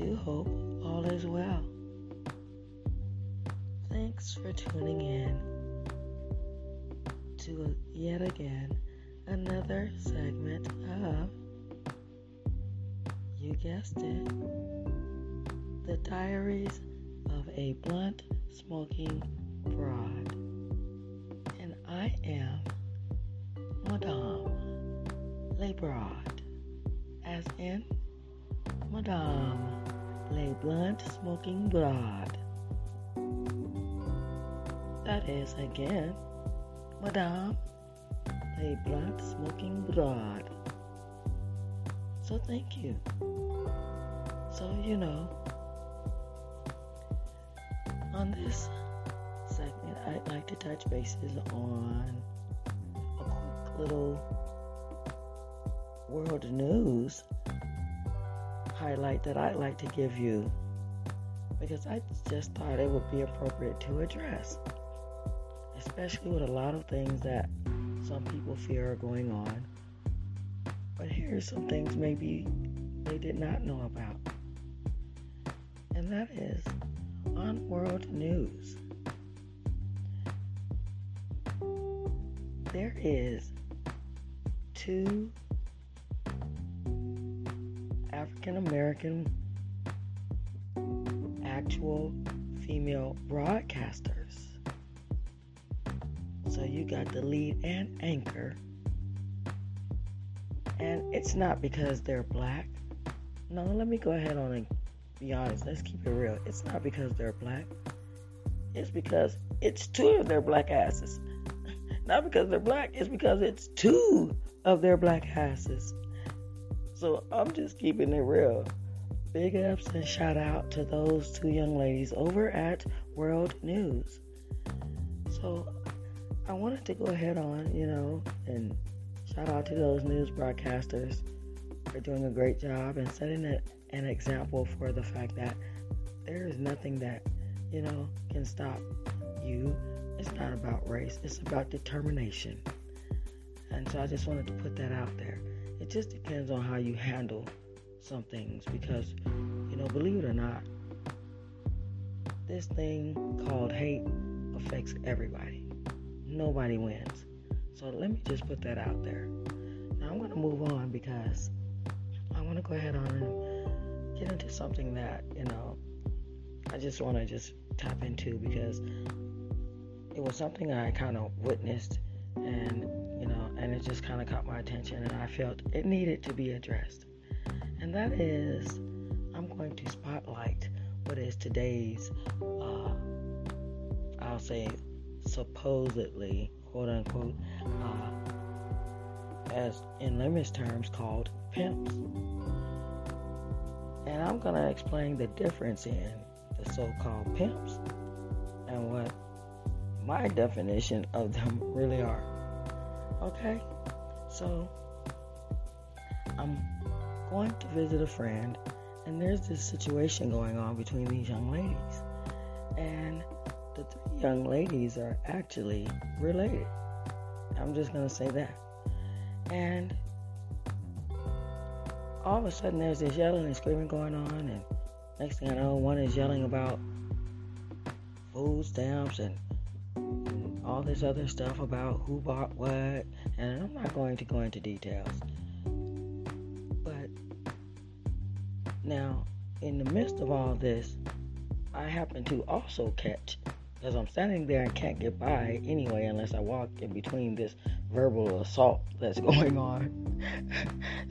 do hope all is well. Thanks for tuning in to yet again another segment of, you guessed it, the Diaries of a Blunt Smoking Broad. And I am Madame Le Broad, as in Madame Le Blunt Smoking Broad. That is again, Madame Le Blunt Smoking Broad. So thank you. So, you know, on this segment, I'd like to touch bases on a quick little world news highlight that I'd like to give you because I just thought it would be appropriate to address, especially with a lot of things that some people fear are going on. But here are some things maybe they did not know about, and that is on world news. There is two African American actual female broadcasters. So you got the lead and anchor. And it's not because they're black. No, let me go ahead on and be honest. Let's keep it real. It's not because they're black. It's because it's two of their black asses. Not because they're black, it's because it's two of their black asses. So I'm just keeping it real. Big ups and shout out to those two young ladies over at World News. So I wanted to go ahead on, you know, and shout out to those news broadcasters for doing a great job and setting a, an example for the fact that there is nothing that, you know, can stop you. It's not about race, it's about determination. And so I just wanted to put that out there it just depends on how you handle some things because, you know, believe it or not, this thing called hate affects everybody. Nobody wins. So let me just put that out there. Now I'm going to move on because I want to go ahead on and get into something that, you know, I just want to just tap into because it was something I kind of witnessed and you know, and it just kind of caught my attention, and I felt it needed to be addressed. And that is, I'm going to spotlight what is today's, uh, I'll say, supposedly, quote unquote, uh, as in layman's terms, called pimps. And I'm going to explain the difference in the so called pimps and what my definition of them really are. Okay? So, I'm going to visit a friend, and there's this situation going on between these young ladies. And the three young ladies are actually related. I'm just going to say that. And all of a sudden, there's this yelling and screaming going on, and next thing I know, one is yelling about food stamps and all this other stuff about who bought what, and I'm not going to go into details. But now, in the midst of all this, I happen to also catch, because I'm standing there and can't get by anyway unless I walk in between this verbal assault that's going on.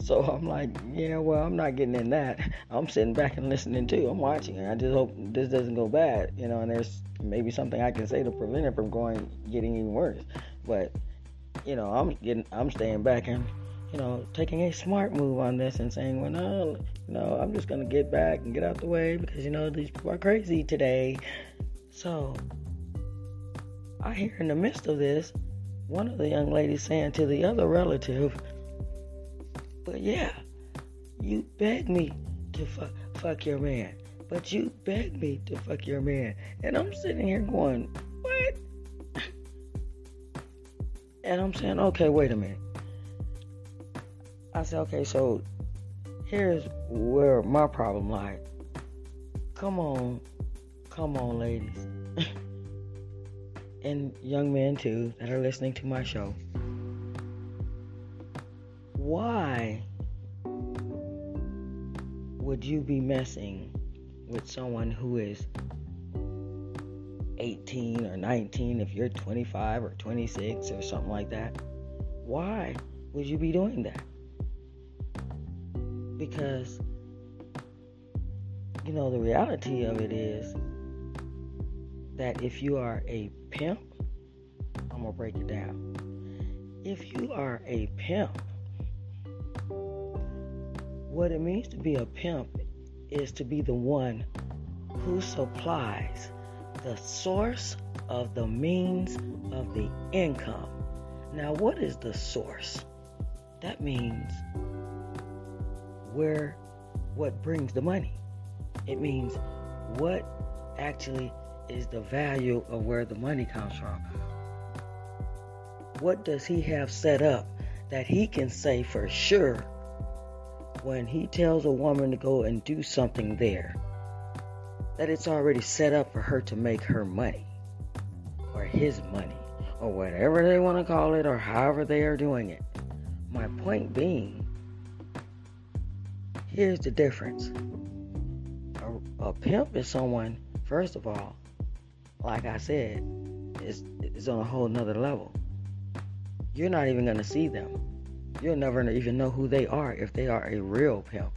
So I'm like, yeah, well, I'm not getting in that. I'm sitting back and listening too. I'm watching. I just hope this doesn't go bad, you know, and there's maybe something I can say to prevent it from going getting even worse. But you know, I'm getting, I'm staying back and you know, taking a smart move on this and saying, well, no, you know, I'm just gonna get back and get out the way because you know these people are crazy today. So I hear in the midst of this, one of the young ladies saying to the other relative, "But yeah, you begged me to fuck, fuck your man." but you begged me to fuck your man. And I'm sitting here going, what? And I'm saying, okay, wait a minute. I said, okay, so here's where my problem lies. come on, come on, ladies, and young men too that are listening to my show. Why would you be messing with someone who is 18 or 19 if you're 25 or 26 or something like that? Why would you be doing that? Because, you know, the reality of it is that if you are a pimp, I'm going to break it down. If you are a pimp, what it means to be a pimp is to be the one who supplies the source of the means of the income. Now, what is the source? That means where what brings the money. It means what actually is the value of where the money comes from. What does he have set up that he can say for sure when he tells a woman to go and do something there? that it's already set up for her to make her money or his money or whatever they want to call it or however they are doing it. My point being, here's the difference. A, a pimp is someone, first of all, like I said, is is on a whole nother level. You're not even gonna see them. You'll never even know who they are if they are a real pimp.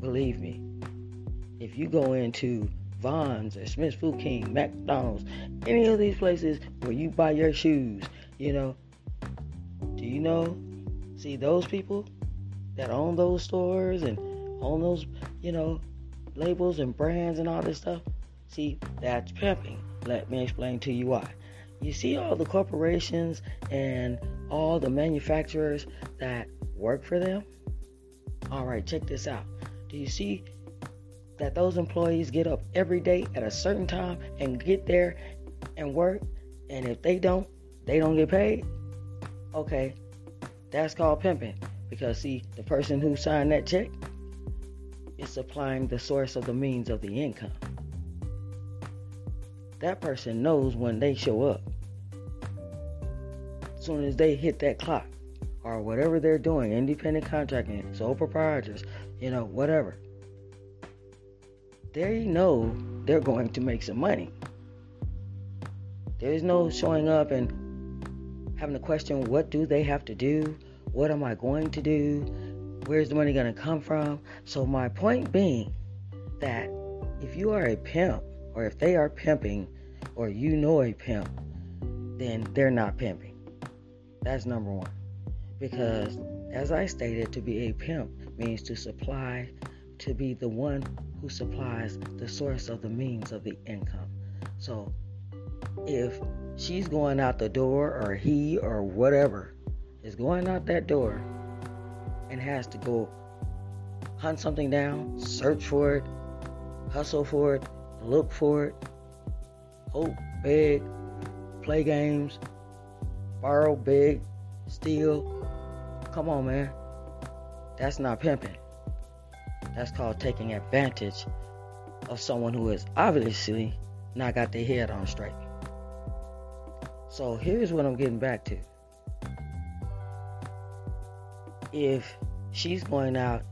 Believe me, if you go into Vons or Smith's Food King, McDonald's, any of these places where you buy your shoes, you know, do you know? See those people that own those stores and own those, you know, labels and brands and all this stuff? See, that's pimping. Let me explain to you why. You see all the corporations and all the manufacturers that work for them? All right, check this out. Do you see that those employees get up every day at a certain time and get there and work, and if they don't, they don't get paid. Okay, that's called pimping. Because see, the person who signed that check is supplying the source of the means of the income. That person knows when they show up. Soon as they hit that clock, or whatever they're doing, independent contracting, sole proprietors, you know, whatever they know they're going to make some money. There's no showing up and having to question what do they have to do? What am I going to do? Where's the money going to come from? So my point being that if you are a pimp or if they are pimping or you know a pimp, then they're not pimping. That's number 1. Because as I stated to be a pimp means to supply to be the one who supplies the source of the means of the income. So if she's going out the door or he or whatever is going out that door and has to go hunt something down, search for it, hustle for it, look for it, hope big, play games, borrow big, steal. Come on, man. That's not pimping. That's called taking advantage of someone who is obviously not got their head on straight. So here's what I'm getting back to. If she's going out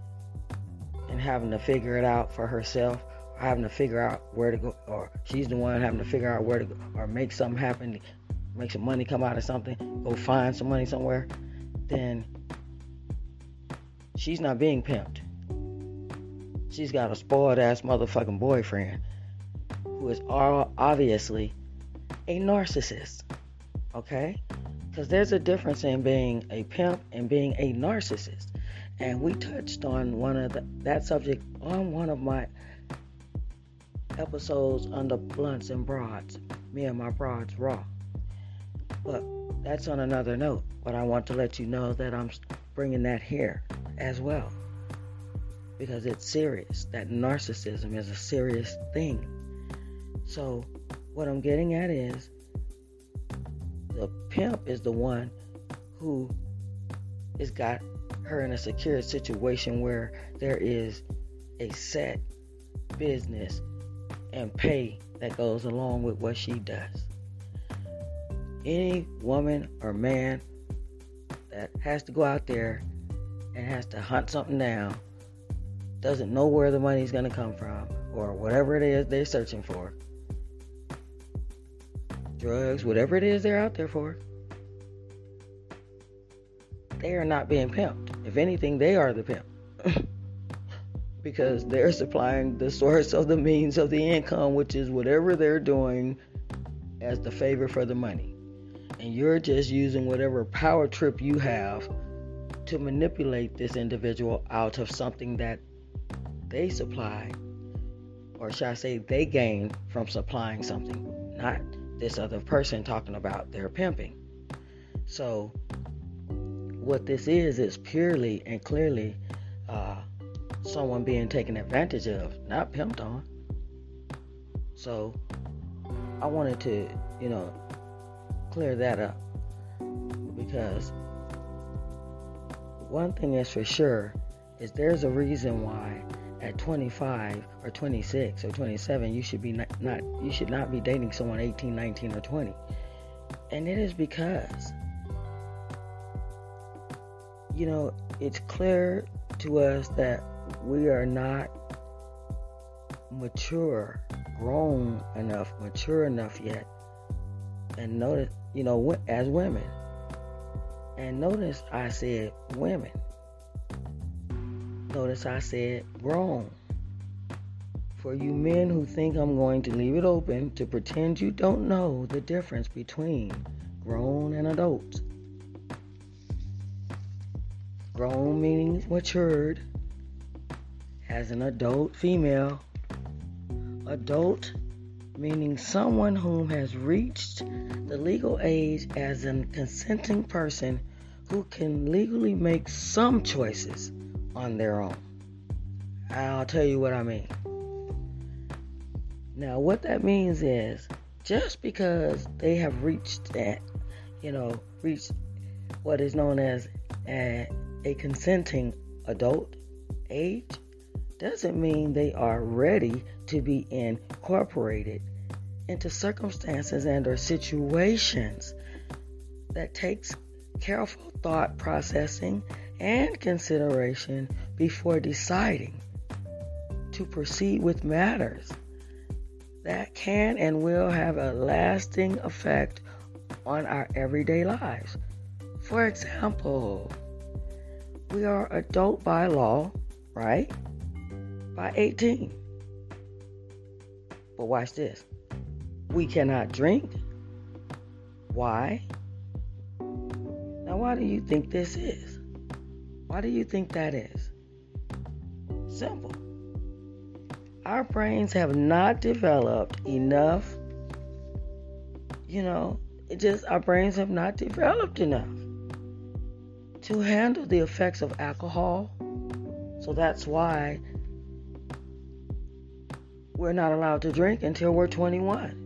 and having to figure it out for herself, having to figure out where to go, or she's the one having to figure out where to go, or make something happen, make some money come out of something, go find some money somewhere, then she's not being pimped she's got a spoiled ass motherfucking boyfriend who is all obviously a narcissist. Okay? Because there's a difference in being a pimp and being a narcissist. And we touched on one of the, that subject on one of my episodes under Blunts and Broads. Me and my broads raw. But that's on another note. But I want to let you know that I'm bringing that here as well because it's serious. That narcissism is a serious thing. So, what I'm getting at is the pimp is the one who has got her in a secure situation where there is a set business and pay that goes along with what she does. Any woman or man that has to go out there and has to hunt something down doesn't know where the money's going to come from or whatever it is they're searching for. Drugs, whatever it is they're out there for. They are not being pimped. If anything, they are the pimp. because they're supplying the source of the means of the income, which is whatever they're doing as the favor for the money. And you're just using whatever power trip you have to manipulate this individual out of something that they supply, or should I say, they gain from supplying something, not this other person talking about their pimping. So, what this is, is purely and clearly uh, someone being taken advantage of, not pimped on. So I wanted to, you know, clear that up because one thing is for sure is there's a reason why at 25 or 26 or 27 you should be not, not you should not be dating someone 18 19 or 20 and it is because you know it's clear to us that we are not mature, grown enough, mature enough yet. And notice, you know, as women. And notice I said women. Notice I said grown. For you men who think I'm going to leave it open to pretend you don't know the difference between grown and adult. Grown meaning matured, as an adult female. Adult meaning someone whom has reached the legal age as a consenting person who can legally make some choices on their own. I'll tell you what I mean. Now, what that means is just because they have reached that, you know, reached what is known as a, a consenting adult age doesn't mean they are ready to be incorporated into circumstances and or situations that takes careful thought processing and consideration before deciding to proceed with matters that can and will have a lasting effect on our everyday lives. For example, we are adult by law, right? By 18. But watch this. We cannot drink. Why? Now, why do you think this is? Why do you think that is? Simple. Our brains have not developed enough, you know, it just, our brains have not developed enough to handle the effects of alcohol. So that's why we're not allowed to drink until we're 21.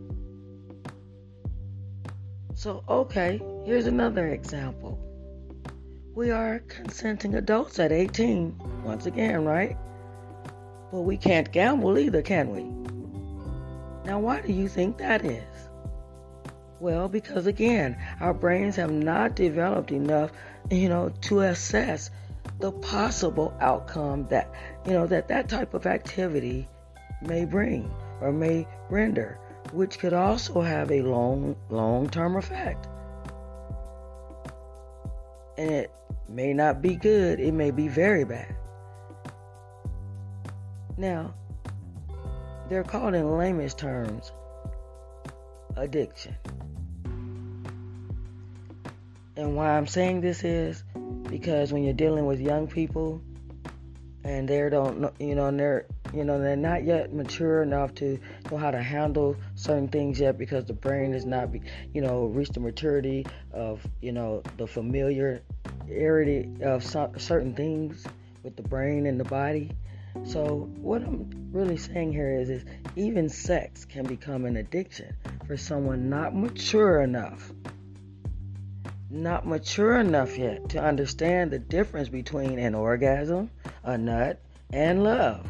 So, okay, here's another example. We are consenting adults at 18, once again, right? But we can't gamble either, can we? Now, why do you think that is? Well, because again, our brains have not developed enough, you know, to assess the possible outcome that, you know, that that type of activity may bring or may render, which could also have a long, long term effect. And it may not be good, it may be very bad. Now, they're called in layman's terms addiction. And why I'm saying this is because when you're dealing with young people and they don't you know, and they're you know, they're not yet mature enough to know how to handle certain things yet because the brain has not, you know, reached the maturity of, you know, the familiarity of certain things with the brain and the body. So what I'm really saying here is, is even sex can become an addiction for someone not mature enough. Not mature enough yet to understand the difference between an orgasm, a nut, and love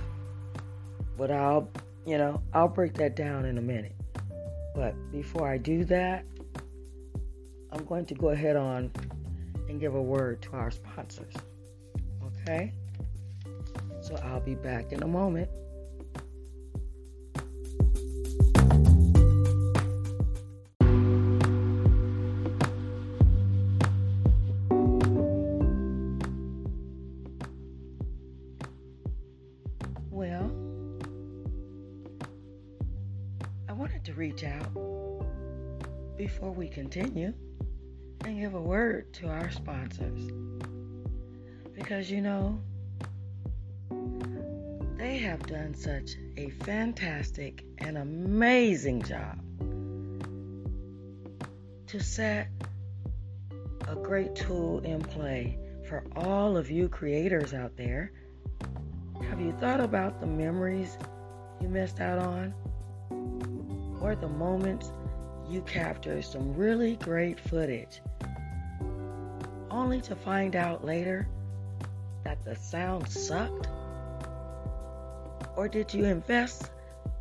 But I'll, you know, I'll break that down in a minute. But before I do that, I'm going to go ahead on and give a word to our sponsors. Okay? So I'll be back in a moment. Continue and give a word to our sponsors. Because you know, they have done such a fantastic and amazing job to set a great tool in play for all of you creators out there. Have you thought about the memories you missed out on? Or the moments you captured some really great footage, only to find out later that the sound sucked? Or did you invest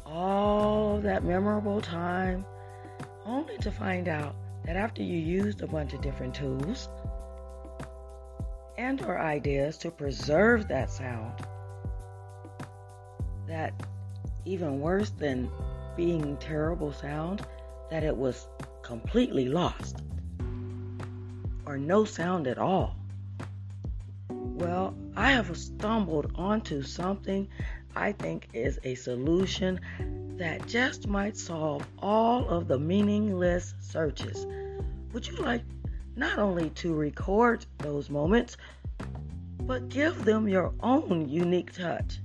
all that memorable time only to find out that after you used a bunch of different tools and or ideas to preserve that sound, that even worse than being terrible sound, that it was completely lost or no sound at all. Well, I have stumbled onto something I think is a solution that just might solve all of the meaningless searches. Would you like not only to record those moments, but give them your own unique touch?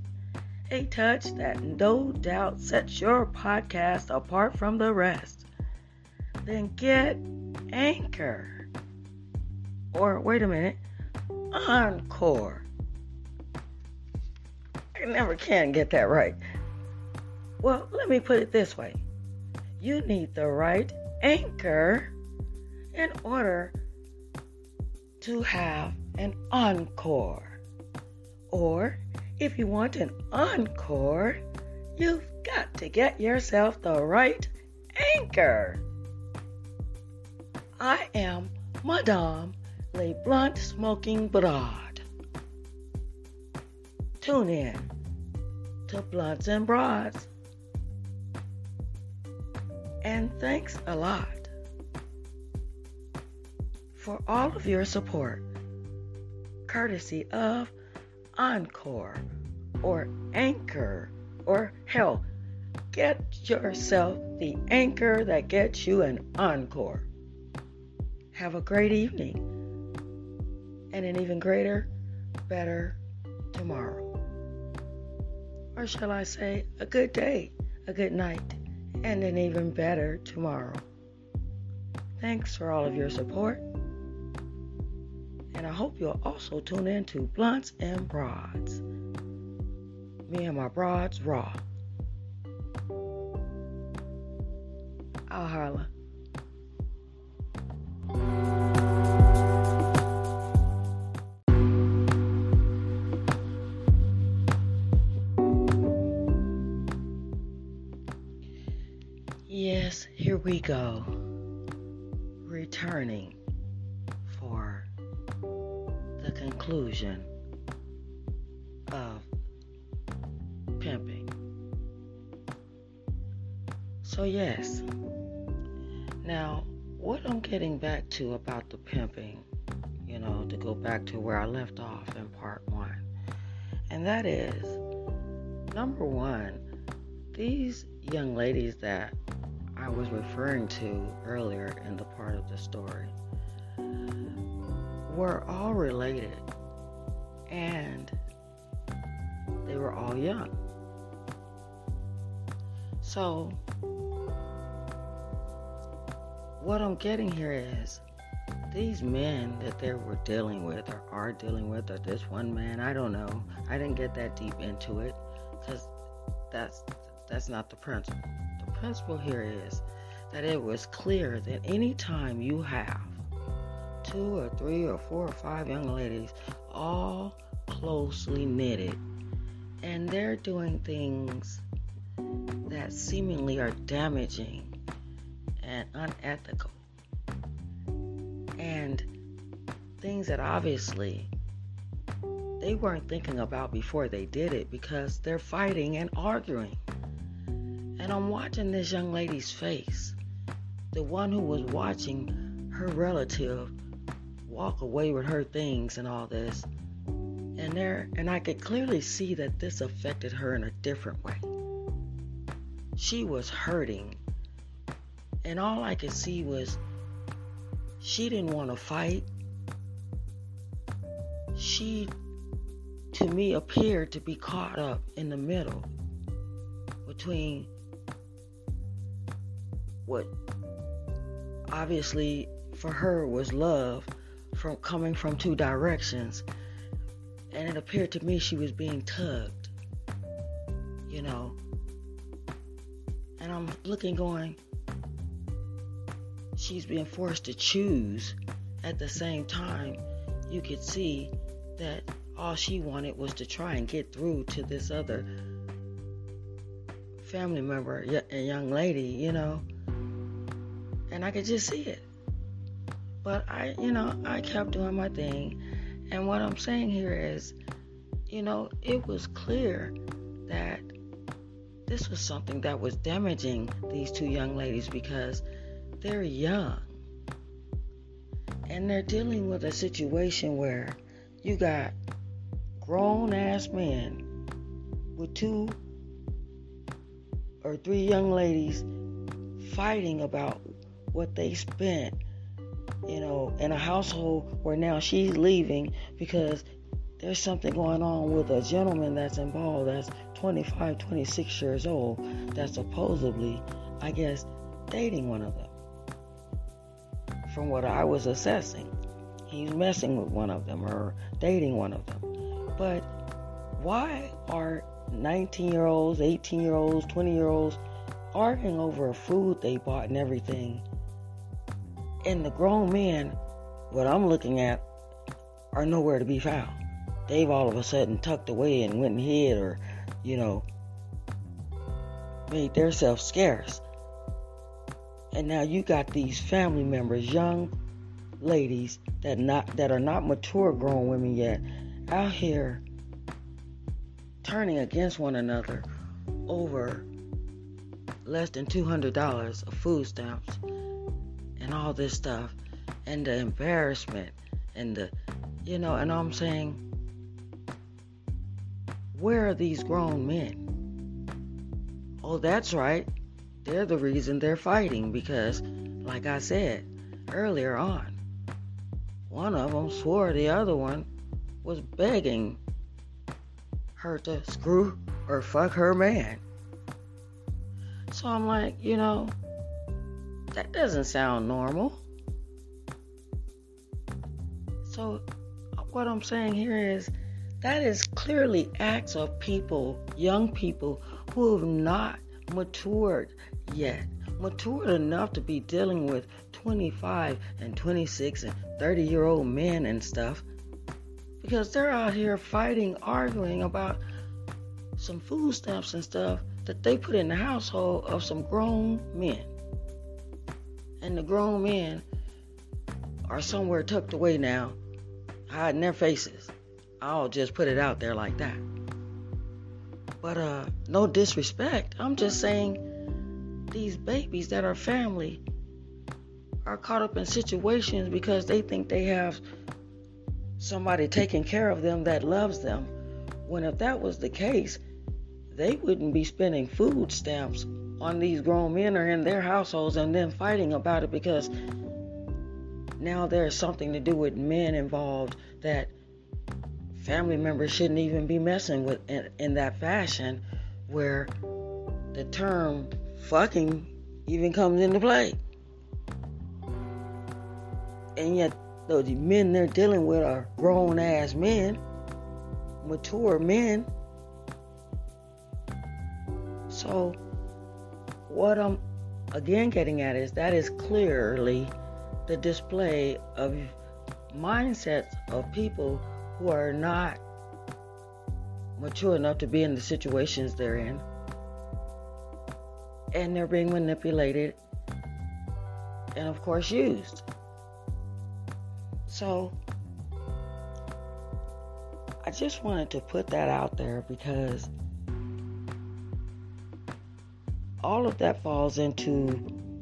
A touch that no doubt sets your podcast apart from the rest. Then get Anchor. Or wait a minute, Encore I never can get that right. Well, let me put it this way you need the right anchor in order to have an encore. Or if you want an encore, you've got to get yourself the right anchor. I am Madame Le Blunt Smoking Broad. Tune in to Blunts and Broads. And thanks a lot for all of your support, courtesy of Encore or Anchor or hell, get yourself the anchor that gets you an encore. Have a great evening and an even greater, better tomorrow or shall I say, a good day, a good night, and an even better tomorrow. Thanks for all of your support. And I hope you'll also tune in to Blunts and Broads. Me and my broads raw. I'll holla. Yes, here we go. Returning for the conclusion of pimping. So, yes. Now, what I'm getting back to about the pimping, you know, to go back to where I left off in part one, and that is number one, these young ladies that I was referring to earlier in the part of the story were all related and they were all young. So, what I'm getting here is these men that they were dealing with or are dealing with, or this one man, I don't know. I didn't get that deep into it because that's that's not the principle principle here is that it was clear that any time you have two or three or four or five young ladies all closely knitted and they're doing things that seemingly are damaging and unethical. And things that obviously they weren't thinking about before they did it because they're fighting and arguing. And I'm watching this young lady's face. The one who was watching her relative walk away with her things and all this. And there and I could clearly see that this affected her in a different way. She was hurting. And all I could see was she didn't want to fight. She to me appeared to be caught up in the middle between what obviously for her was love from coming from two directions. And it appeared to me she was being tugged you know. And i'm looking going she's being forced to choose. At the same time you could see that all she wanted was to try and get through to this other family member a young lady you know and i could just see it but I, you know, I kept doing my thing. And what I'm saying here is, you know, it was clear that this was something that was damaging these two young ladies because they're young. And they're dealing with a situation where you got grown ass men with two or three young ladies fighting about what they spent you know, in a household where now she's leaving because there's something going on with a gentleman that's involved that's 25, 26 years old that's supposedly, I guess, dating one of them. From what I was assessing, he's messing with one of them or dating one of them. But why are 19 year olds, 18 year olds, 20 year olds arguing over food they bought and everything? And the grown men, what I'm looking at, are nowhere to be found. They've all of a sudden tucked away and went and hid or, you know, made themselves scarce. And now you got these family members, young ladies that not that are not mature grown women yet, out here turning against one another over less than two hundred dollars of food stamps and all this stuff and the embarrassment and the you know and I'm saying where are these grown men? Oh, that's right. They're the reason they're fighting because like I said earlier on one of them swore the other one was begging her to screw or fuck her man. So I'm like, you know, that doesn't sound normal. So, what I'm saying here is that is clearly acts of people, young people, who have not matured yet. Matured enough to be dealing with 25 and 26 and 30 year old men and stuff. Because they're out here fighting, arguing about some food stamps and stuff that they put in the household of some grown men and the grown men are somewhere tucked away now, hiding their faces. I'll just put it out there like that. But uh no disrespect. I'm just saying these babies that are family are caught up in situations because they think they have somebody taking care of them that loves them. When if that was the case, they wouldn't be spending food stamps on these grown men or in their households and then fighting about it because now there's something to do with men involved that family members shouldn't even be messing with in, in that fashion where the term fucking even comes into play. And yet, those men they're dealing with are grown ass men, mature men. So, what I'm again getting at is that is clearly the display of mindsets of people who are not mature enough to be in the situations they're in and they're being manipulated and, of course, used. So, I just wanted to put that out there because all of that falls into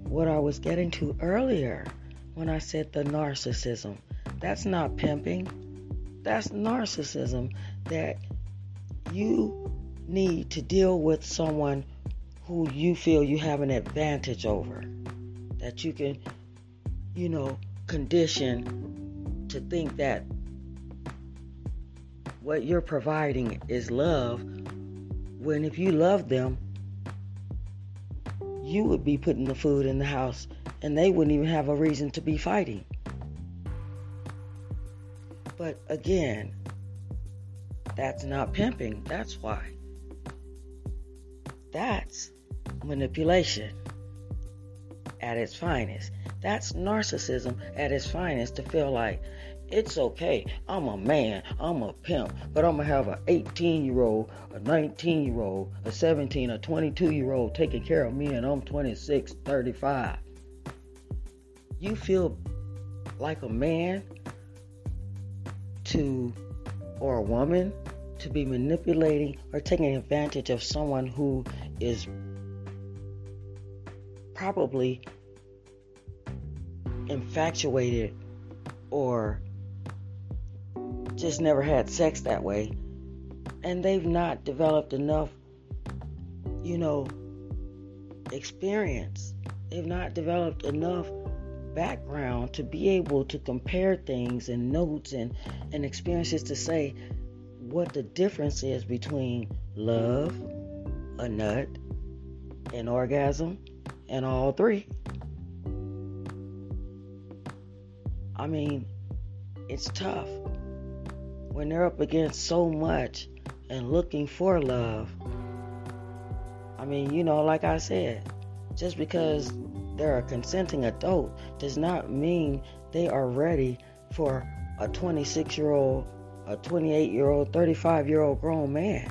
what I was getting to earlier when I said the narcissism. That's not pimping, that's narcissism that you need to deal with someone who you feel you have an advantage over. That you can, you know, condition to think that what you're providing is love, when if you love them, you would be putting the food in the house and they wouldn't even have a reason to be fighting. But again, that's not pimping. That's why. That's manipulation at its finest. That's narcissism at its finest to feel like it's okay. I'm a man. I'm a pimp. But I'm going to have an 18 year old, a 19 year old, a 17, a 22 year old taking care of me, and I'm 26, 35. You feel like a man to, or a woman, to be manipulating or taking advantage of someone who is probably infatuated or just never had sex that way. And they've not developed enough you know experience. They've not developed enough background to be able to compare things and notes and, and experiences to say what the difference is between love, a nut, an orgasm, and all three. I mean, it's tough when they're up against so much and looking for love. I mean, you know, like I said, just because they're a consenting adult does not mean they are ready for a 26 year old a 28 year old, 35 year old grown man.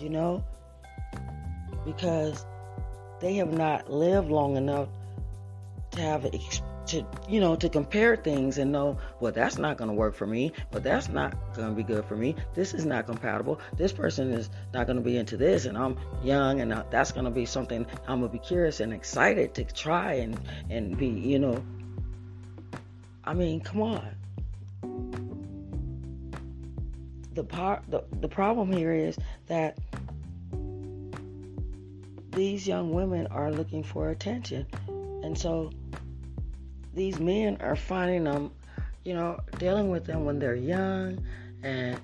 You know? Because they have not lived long enough to have to you know to compare things and know well that's not going to work for me but that's not going to be good for me this is not compatible this person is not going to be into this and i'm young and uh, that's going to be something i'm going to be curious and excited to try and and be you know I mean, come on. The part the, the problem here is that these young women are looking for attention. And so these men are finding them, you know, dealing with them when they're young and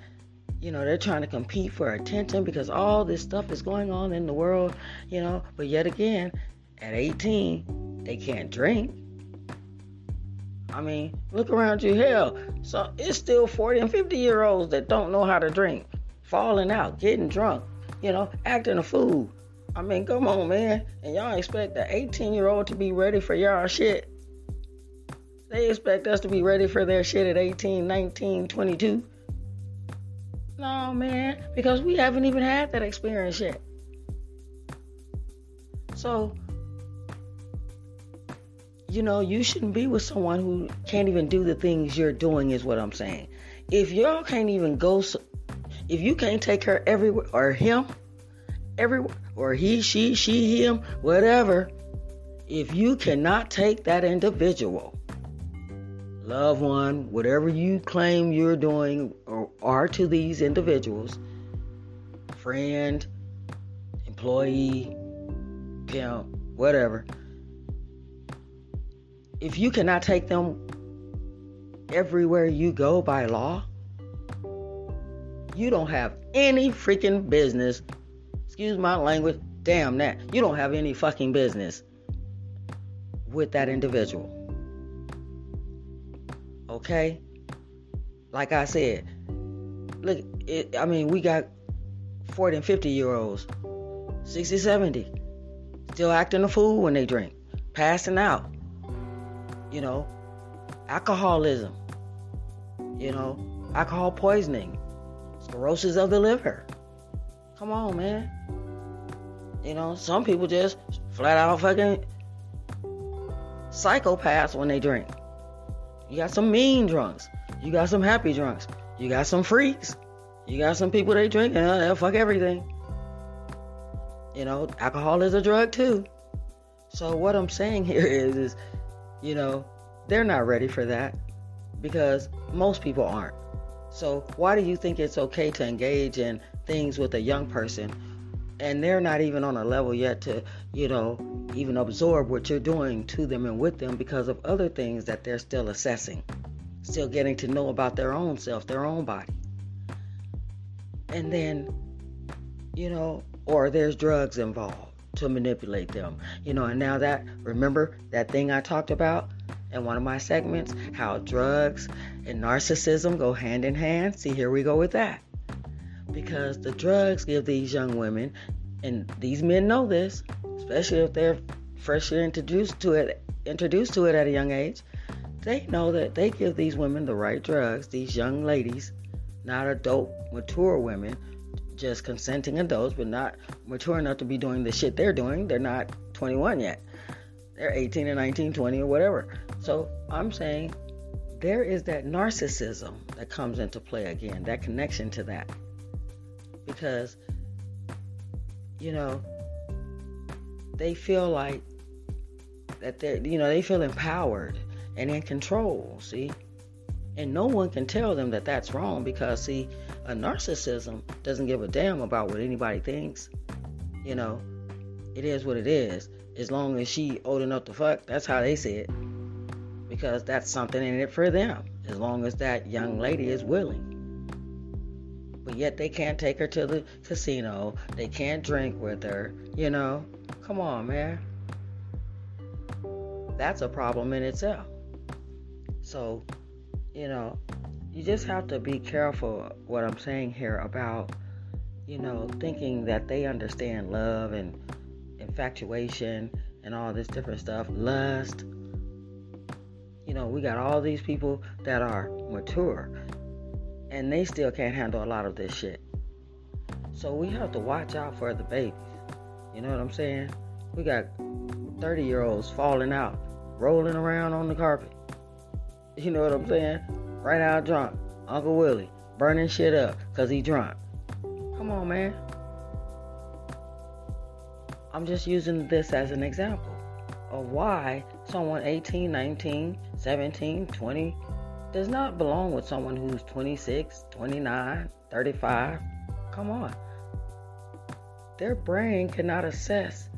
you know, they're trying to compete for attention because all this stuff is going on in the world, you know, but yet again, at 18, they can't drink I mean, look around you. Hell, so it's still 40 and 50 year olds that don't know how to drink, falling out, getting drunk, you know, acting a fool. I mean, come on, man. And y'all expect the 18 year old to be ready for y'all shit. They expect us to be ready for their shit at 18, 19, 22. No, man, because we haven't even had that experience yet. So, you know, you shouldn't be with someone who can't even do the things you're doing, is what I'm saying. If y'all can't even go, if you can't take her everywhere, or him, everywhere, or he, she, she, him, whatever, if you cannot take that individual, loved one, whatever you claim you're doing or are to these individuals, friend, employee, pimp, whatever if you cannot take them everywhere you go by law, you don't have any freaking business. Excuse my language. Damn that. You don't have any fucking business with that individual. Okay? Like I said, look, it, I mean, we got 40 and 50 year olds, 60, 70, still acting a fool when they drink, passing out you know, alcoholism, you know, alcohol poisoning, cirrhosis of the liver, Come on, man. You know, some people just flat out fucking psychopaths when they drink. You got some mean drunks. You got some happy drunks. You got some freaks. You got some people they drink and they'll fuck everything. You know, alcohol is a drug too. So what I'm saying here is, is, you know, they're not ready for that because most people aren't. So why do you think it's okay to engage in things with a young person and they're not even on a level yet to, you know, even absorb what you're doing to them and with them because of other things that they're still assessing, still getting to know about their own self, their own body. And then, you know, or there's drugs involved to manipulate them. You know, and now that, remember that thing I talked about in one of my segments, how drugs and narcissism go hand in hand? See, here we go with that. Because the drugs give these young women, and these men know this, especially if they're freshly introduced to it, introduced to it at a young age, they know that they give these women the right drugs, these young ladies, not adult, mature women, just consenting adults, but not mature enough to be doing the shit they're doing. They're not 21 yet. They're 18 or 19, 20 or whatever. So I'm saying there is that narcissism that comes into play again, that connection to that. Because, you know, they feel like that they're, you know, they feel empowered and in control, see? And no one can tell them that that's wrong because, see, a narcissism doesn't give a damn about what anybody thinks. You know, it is what it is. As long as she old enough to fuck, that's how they see it. Because that's something in it for them. As long as that young lady is willing. But yet they can't take her to the casino. They can't drink with her. You know? Come on, man. That's a problem in itself. So you know, you just have to be careful what I'm saying here about, you know, thinking that they understand love and infatuation and all this different stuff, lust. You know, we got all these people that are mature and they still can't handle a lot of this shit. So we have to watch out for the babies. You know what I'm saying? We got 30 year olds falling out, rolling around on the carpet. You know what I'm saying? Right out drunk. Uncle Willie burning shit up because he drunk. Come on, man. I'm just using this as an example of why someone 18, 19, 17, 20 does not belong with someone who's 26, 29, 35. Come on. Their brain cannot assess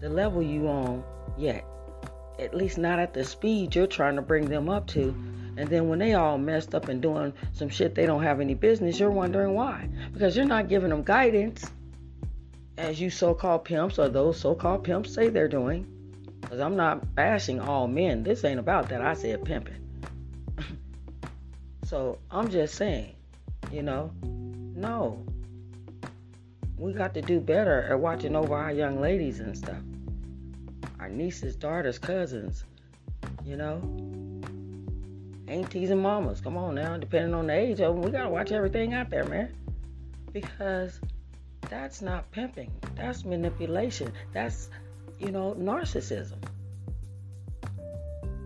the level you on yet at least not at the speed you're trying to bring them up to. And then when they all messed up and doing some shit they don't have any business, you're wondering why. Because you're not giving them guidance, as you so called pimps or those so called pimps say they're doing. Because I'm not bashing all men. This ain't about that. I said pimping. So I'm just saying, you know, no. We got to do better at watching over our young ladies and stuff our nieces, daughters, cousins, you know, aunties and mamas. Come on now, depending on the age of them, we gotta watch everything out there, man. Because that's not pimping. That's manipulation. That's, you know, narcissism.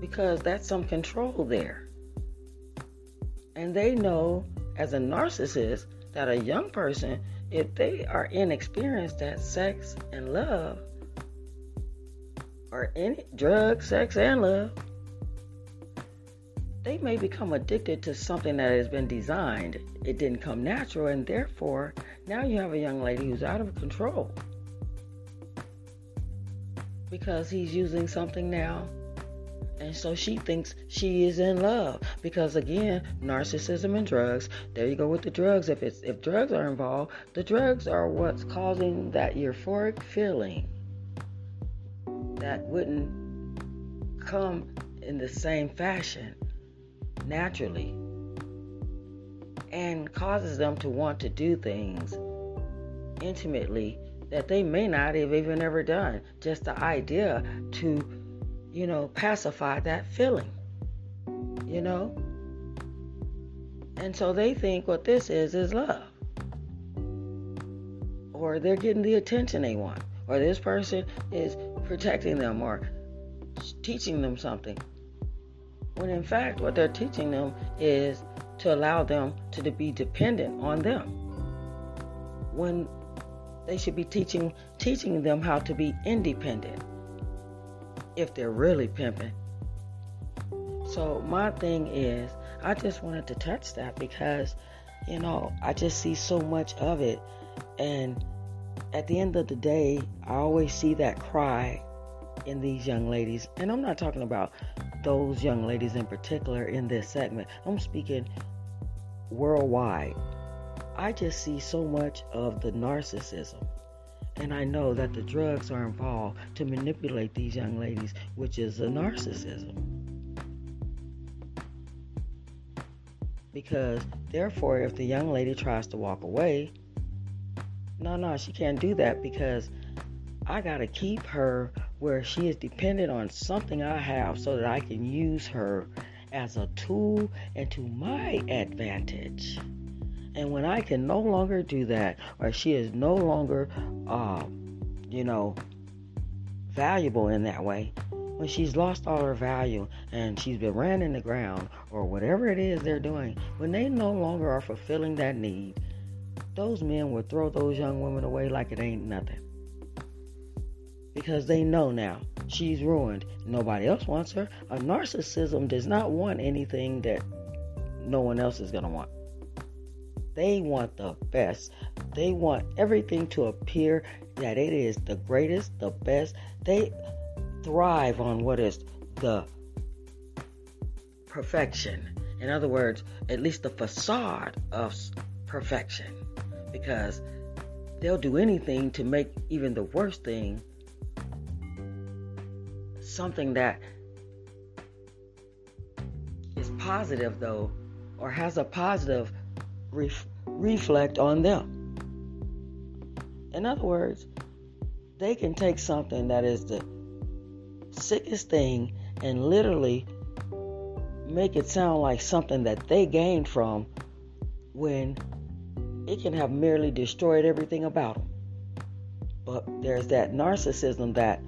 Because that's some control there. And they know as a narcissist that a young person, if they are inexperienced at sex and love, or any drug, sex, and love, they may become addicted to something that has been designed. It didn't come natural, and therefore, now you have a young lady who's out of control because he's using something now. And so she thinks she is in love because again, narcissism and drugs. There you go with the drugs. If it's if drugs are involved, the drugs are what's causing that euphoric feeling that wouldn't come in the same fashion naturally and causes them to want to do things intimately that they may not have even ever done. Just the idea to, you know, pacify that feeling, you know? And so they think what this is is love or they're getting the attention they want, or this person is protecting them or teaching them something. When in fact, what they're teaching them is to allow them to be dependent on them. When they should be teaching teaching them how to be independent if they're really pimping. So my thing is, I just wanted to touch that because, you know, I just see so much of it, and at the end of the day, I always see that cry in these young ladies, and I'm not talking about those young ladies in particular in this segment. I'm speaking worldwide. I just see so much of the narcissism. And I know that the drugs are involved to manipulate these young ladies, which is a narcissism. Because, therefore, if the young lady tries to walk away, no, no, she can't do that because I got to keep her where she is dependent on something I have so that I can use her as a tool and to my advantage. And when I can no longer do that, or she is no longer, uh, you know, valuable in that way, when she's lost all her value and she's been ran in the ground, or whatever it is they're doing, when they no longer are fulfilling that need, those men will throw those young women away like it ain't nothing. Because they know now she's ruined. Nobody else wants her. A narcissism does not want anything that no one else is going to want. They want the best. They want everything to appear that it is the greatest, the best. They thrive on what is the perfection. In other words, at least the facade of perfection. Because they'll do anything to make even the worst thing something that is positive, though, or has a positive ref- reflect on them. In other words, they can take something that is the sickest thing and literally make it sound like something that they gained from when it can have merely destroyed everything about them. But there's that narcissism that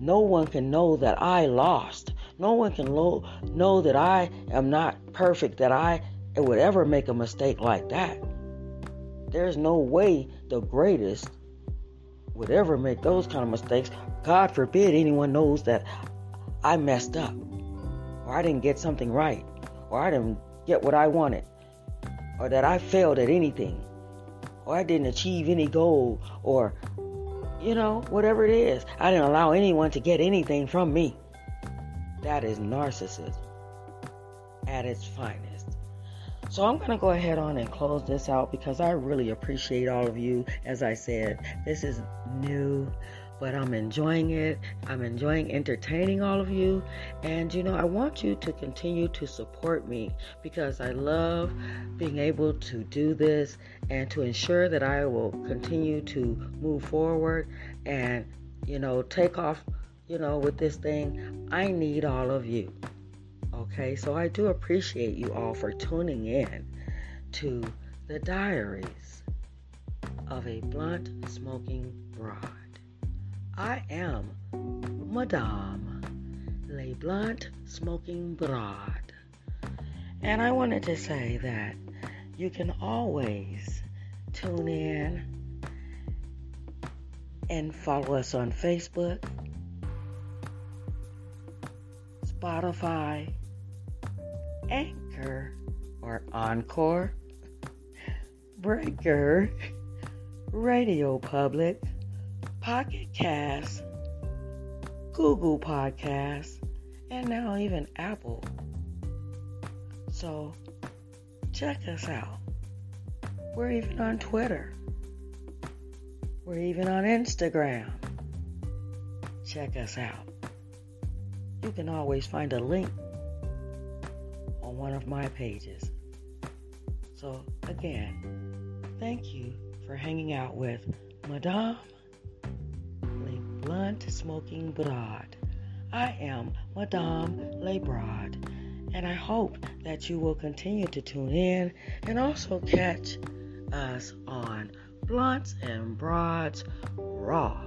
no one can know that I lost. No one can lo- know that I am not perfect, that I would ever make a mistake like that. There's no way the greatest would ever make those kind of mistakes. God forbid anyone knows that I messed up, or I didn't get something right, or I didn't get what I wanted, or that I failed at anything, or I didn't achieve any goal, or, you know, whatever it is. I didn't allow anyone to get anything from me. That is narcissism at its finest. So I'm going to go ahead on and close this out because I really appreciate all of you. As I said, this is new, but I'm enjoying it. I'm enjoying entertaining all of you. And you know, I want you to continue to support me because I love being able to do this and to ensure that I will continue to move forward and, you know, take off, you know, with this thing. I need all of you. Okay, so I do appreciate you all for tuning in to the diaries of a blunt smoking broad. I am Madame Le Blunt Smoking Broad. And I wanted to say that you can always tune in and follow us on Facebook, Spotify, Anchor or Encore, Breaker, Radio Public, Pocket Cast, Google Podcasts, and now even Apple. So check us out. We're even on Twitter. We're even on Instagram. Check us out. You can always find a link one of my pages. So, again, thank you for hanging out with Madame Le Blunt Smoking Broad. I am Madame Le Broad, and I hope that you will continue to tune in and also catch us on Blunts and Broads Raw.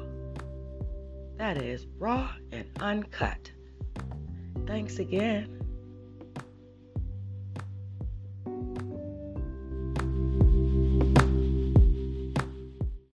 That is raw and uncut. Thanks again.